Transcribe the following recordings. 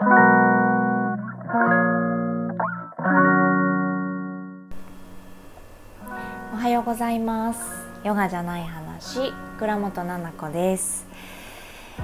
おはようございます。ヨガじゃない話倉本々子です。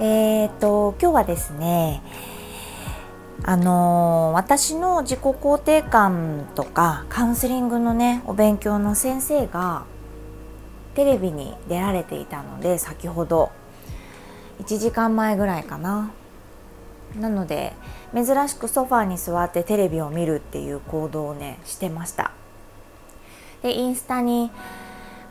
えー、っと今日はですねあの私の自己肯定感とかカウンセリングのねお勉強の先生がテレビに出られていたので先ほど。1時間前ぐらいかな。なので珍しくソファーに座ってテレビを見るっていう行動をねしてました。でインスタに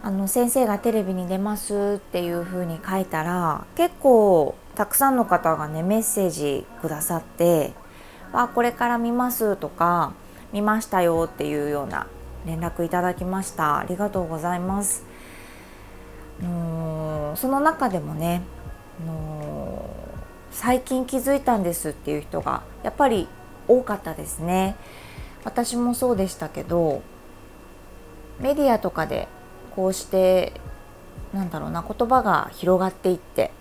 あの先生がテレビに出ますっていう風に書いたら結構たくさんの方がねメッセージくださって「わこれから見ます」とか「見ましたよ」っていうような連絡いただきました。ありがとうございます。うーんその中でもねの最近気づいたんですっていう人がやっぱり多かったですね私もそうでしたけどメディアとかでこうしてなんだろうな言葉が広がっていって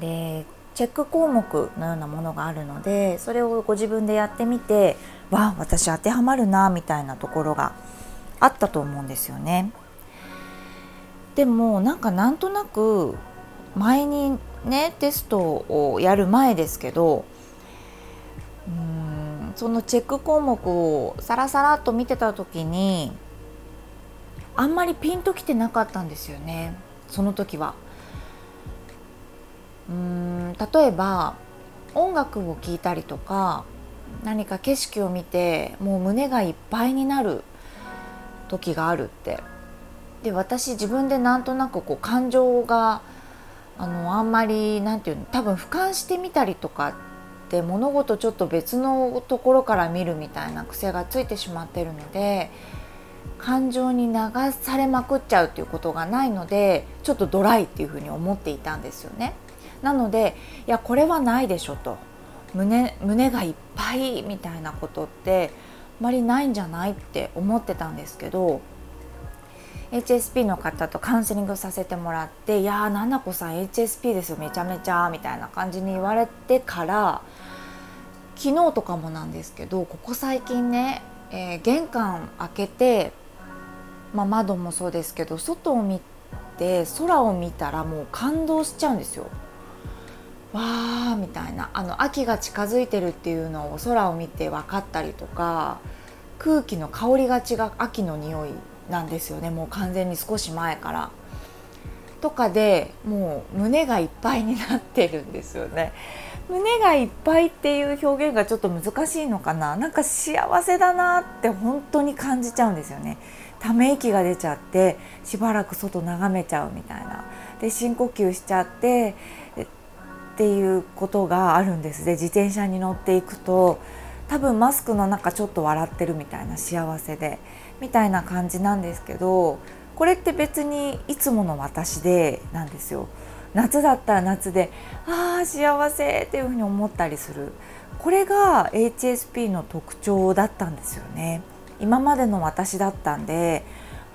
でチェック項目のようなものがあるのでそれをご自分でやってみてわ私当てはまるなみたいなところがあったと思うんですよね。でもなんかなんとなく前にねテストをやる前ですけどうんそのチェック項目をさらさらっと見てた時にあんまりピンときてなかったんですよねその時は。うん例えば音楽を聴いたりとか何か景色を見てもう胸がいっぱいになる時があるってで私自分でなんとなくこう感情があのあんまりなんていうの多分俯瞰してみたりとかって物事ちょっと別のところから見るみたいな癖がついてしまってるので感情に流されまくっちゃうっていうことがないのでちょっとドライっていうふうに思っていたんですよね。なのでいやこれはないでしょと胸胸がいっぱいみたいなことってあまりないんじゃないって思ってたんですけど HSP の方とカウンセリングさせてもらって「いやーななこさん HSP ですよめちゃめちゃ」みたいな感じに言われてから昨日とかもなんですけどここ最近ね、えー、玄関開けて、まあ、窓もそうですけど外を見て空を見たらもう感動しちゃうんですよ。わーみたいなあの秋が近づいてるっていうのを空を見て分かったりとか空気の香りが違う秋の匂いなんですよねもう完全に少し前から。とかでもう胸がいっぱいになってるんですよね。胸がいっぱいっていう表現がちょっと難しいのかななんか幸せだなって本当に感じちゃうんですよね。ため息が出ちゃってしばらく外眺めちゃうみたいな。で深呼吸しちゃってっていうことがあるんですで自転車に乗っていくと多分マスクの中ちょっと笑ってるみたいな幸せでみたいな感じなんですけどこれって別にいつもの私でなんですよ。夏だったら夏でああ幸せっていうふうに思ったりする。これが HSP の特徴だったんですよね。今までの私だったんで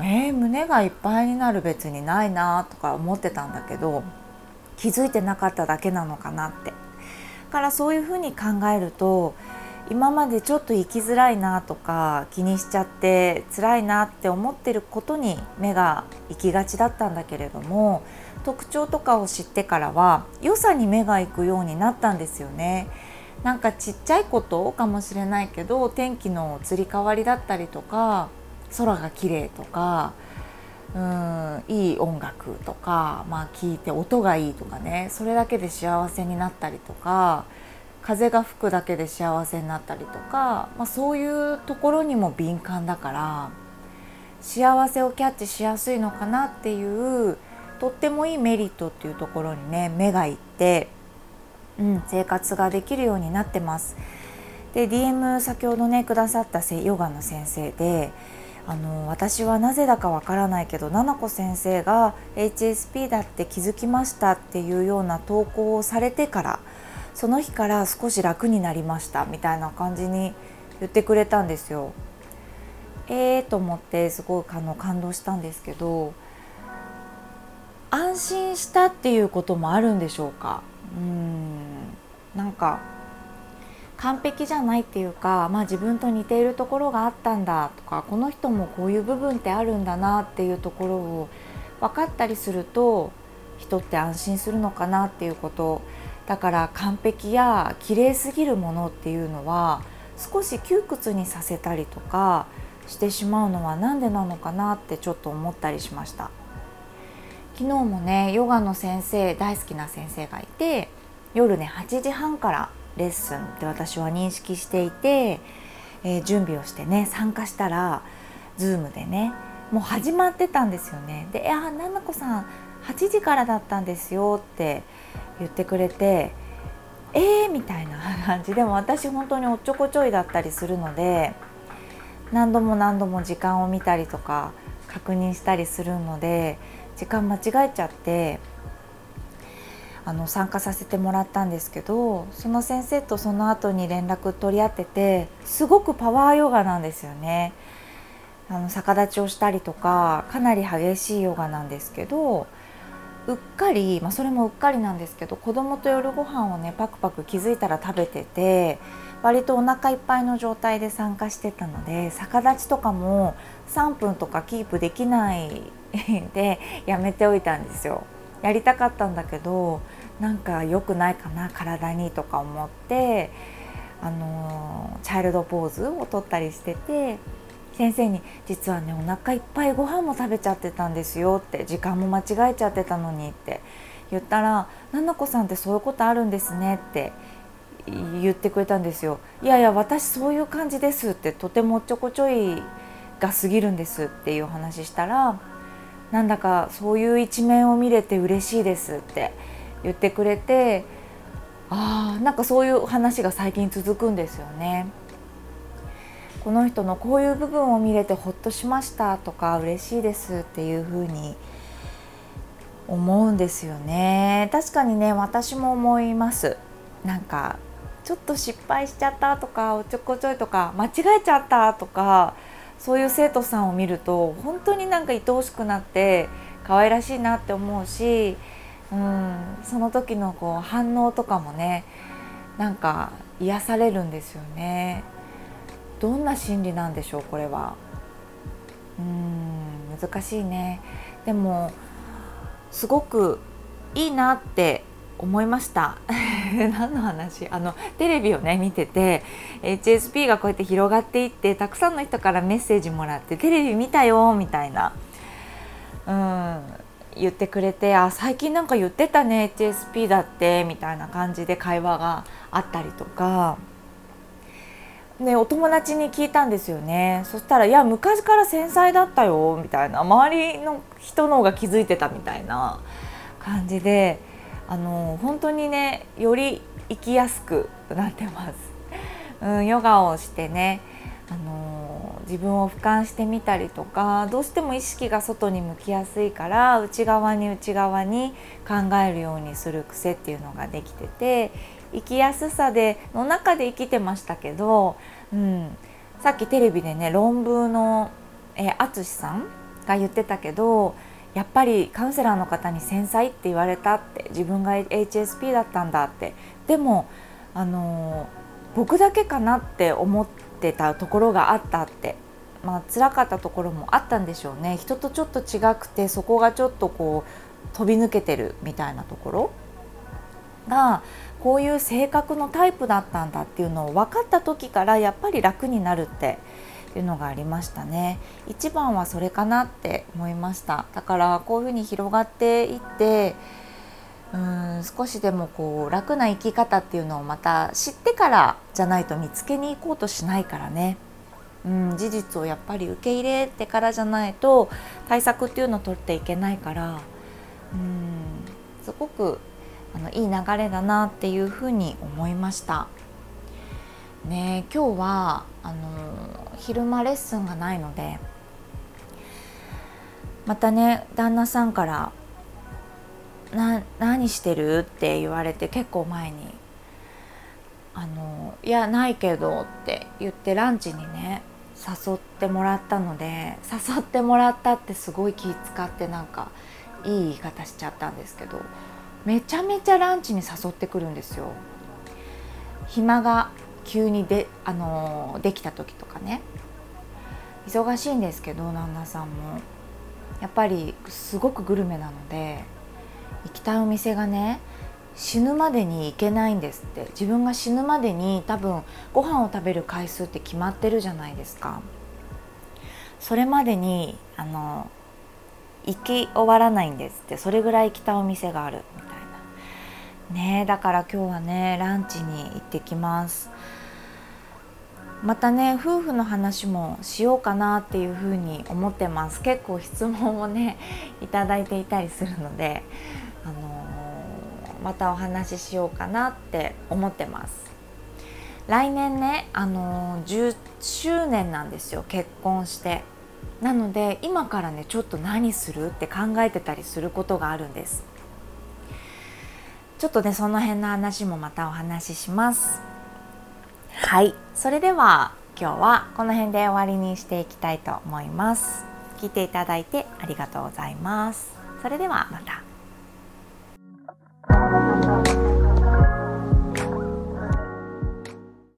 えー、胸がいっぱいになる別にないなとか思ってたんだけど気づいてなかっただけなのかなって。だからそういうふうに考えると今までちょっと生きづらいなとか気にしちゃって辛いなって思ってることに目が行きがちだったんだけれども特徴とかを知ってからは良さに目が行くようになったんですよね。なんかちっちゃいことかもしれないけど天気の移り変わりだったりとか空が綺麗とかうんいい音楽とか、まあ、聞いて音がいいとかねそれだけで幸せになったりとか風が吹くだけで幸せになったりとか、まあ、そういうところにも敏感だから幸せをキャッチしやすいのかなっていうとってもいいメリットっていうところにね目がいって、うん、生活ができるようになってます。で DM 先ほどねくださったヨガの先生であの私はなぜだかわからないけど七子先生が HSP だって気づきましたっていうような投稿をされてからその日から少し楽になりましたみたいな感じに言ってくれたんですよ。えーと思ってすごいあの感動したんですけど安心したっていうこともあるんでしょうか？うんなんか完璧じゃないっていうか、まあ、自分と似ているところがあったんだとかこの人もこういう部分ってあるんだなっていうところを分かったりすると人って安心するのかなっていうことだから完璧や綺麗すぎるものっていうのは少し窮屈にさせたりとかしてしまうのは何でなのかなってちょっと思ったりしました。昨日もねヨガの先生大好きな先生がいて夜ね8時半からレッスンって私は認識していて、えー、準備をしてね参加したら Zoom でねもう始まってたんですよね。で「いやななこさん8時からだったんですよ」って言ってくれて「えー!」みたいな感じでも私本当におっちょこちょいだったりするので何度も何度も時間を見たりとか確認したりするので時間間違えちゃってあの参加させてもらったんですけどその先生とその後に連絡取り合っててすごくパワーヨガなんですよね。あの逆立ちをしたりとかかなり激しいヨガなんですけどうっかり、まあ、それもうっかりなんですけど子供と夜ご飯をねパクパク気づいたら食べてて割とお腹いっぱいの状態で参加してたので逆立ちとかも3分とかキープできないでやめておいたんですよ。やりたかったんだけどなんか良くないかな体にとか思ってあのチャイルドポーズを取ったりしてて先生に「実はねお腹いっぱいご飯も食べちゃってたんですよ」って時間も間違えちゃってたのにって言ったら「ななこさんってそういうことあるんですね」って言ってくれたんですよ。いやいや私そういう感じですってとてもおっちょこちょいが過ぎるんですっていう話したらなんだかそういう一面を見れて嬉しいですって言ってくれてあーなんかそういう話が最近続くんですよね。この人のこういう部分を見れてほっとしましたとか嬉しいですっていうふうに思うんですよね。確かにね私も思います。なんかちょっと失敗しちゃったとかおちょこちょいとか間違えちゃったとかそういう生徒さんを見ると本当になんか愛おしくなって可愛らしいなって思うしうん、その時のこう反応とかもねなんか癒されるんですよね。どんな心理なんでしょうこれは。うん難しいね。でもすごくいいなって思いました。何の話？あのテレビをね見てて HSP がこうやって広がっていってたくさんの人からメッセージもらってテレビ見たよみたいなうん言ってくれてあ最近なんか言ってたね HSP だってみたいな感じで会話があったりとか。ね、お友達に聞いたんですよねそしたら「いや昔から繊細だったよ」みたいな周りの人の方が気づいてたみたいな感じであの本当にねより生きやすくなってます。うん、ヨガをしてねあの自分を俯瞰してみたりとかどうしても意識が外に向きやすいから内側に内側に考えるようにする癖っていうのができてて生きやすさでの中で生きてましたけど、うん、さっきテレビでね論文の淳さんが言ってたけどやっぱりカウンセラーの方に繊細って言われたって自分が HSP だったんだって。でもあの僕だけかなって思ってたところがあったって。まあ辛かったところもあったんでしょうね。人とちょっと違くてそこがちょっとこう飛び抜けてるみたいなところ。がこういう性格のタイプだったんだっていうのを分かった時からやっぱり楽になるっていうのがありましたね。一番はそれかなって思いました。だからこういうふうに広がっていってうん少しでもこう楽な生き方っていうのをまた知ってからじゃないと見つけに行こうとしないからね、うん、事実をやっぱり受け入れてからじゃないと対策っていうのを取っていけないからうんすごくあのいい流れだなっていうふうに思いました。ね、今日はあの昼間レッスンがないのでまたね旦那さんからな何してる?」って言われて結構前に「あのいやないけど」って言ってランチにね誘ってもらったので誘ってもらったってすごい気使ってなんかいい言い方しちゃったんですけどめちゃめちゃランチに誘ってくるんですよ。暇が急にで,、あのできた時とかね忙しいんですけど旦那さんもやっぱりすごくグルメなので行きたいお店がね死ぬまでに行けないんですって。自分が死ぬまでに多分ご飯を食べる回数って決まってるじゃないですか。それまでにあの行き終わらないんですって。それぐらい行きたお店がある。みたいな。ねだから今日はねランチに行ってきます。またね夫婦の話もしようかなっていうふうに思ってます。結構質問をねいただいていたりするので、あの、またお話ししようかなって思ってます。来年ね、あのー、10周年なんですよ結婚して。なので今からねちょっと何するって考えてたりすることがあるんです。ちょっとねその辺の話もまたお話しします。はい。それでは今日はこの辺で終わりにしていきたいと思います。聞いていただいてありがとうございます。それではまた。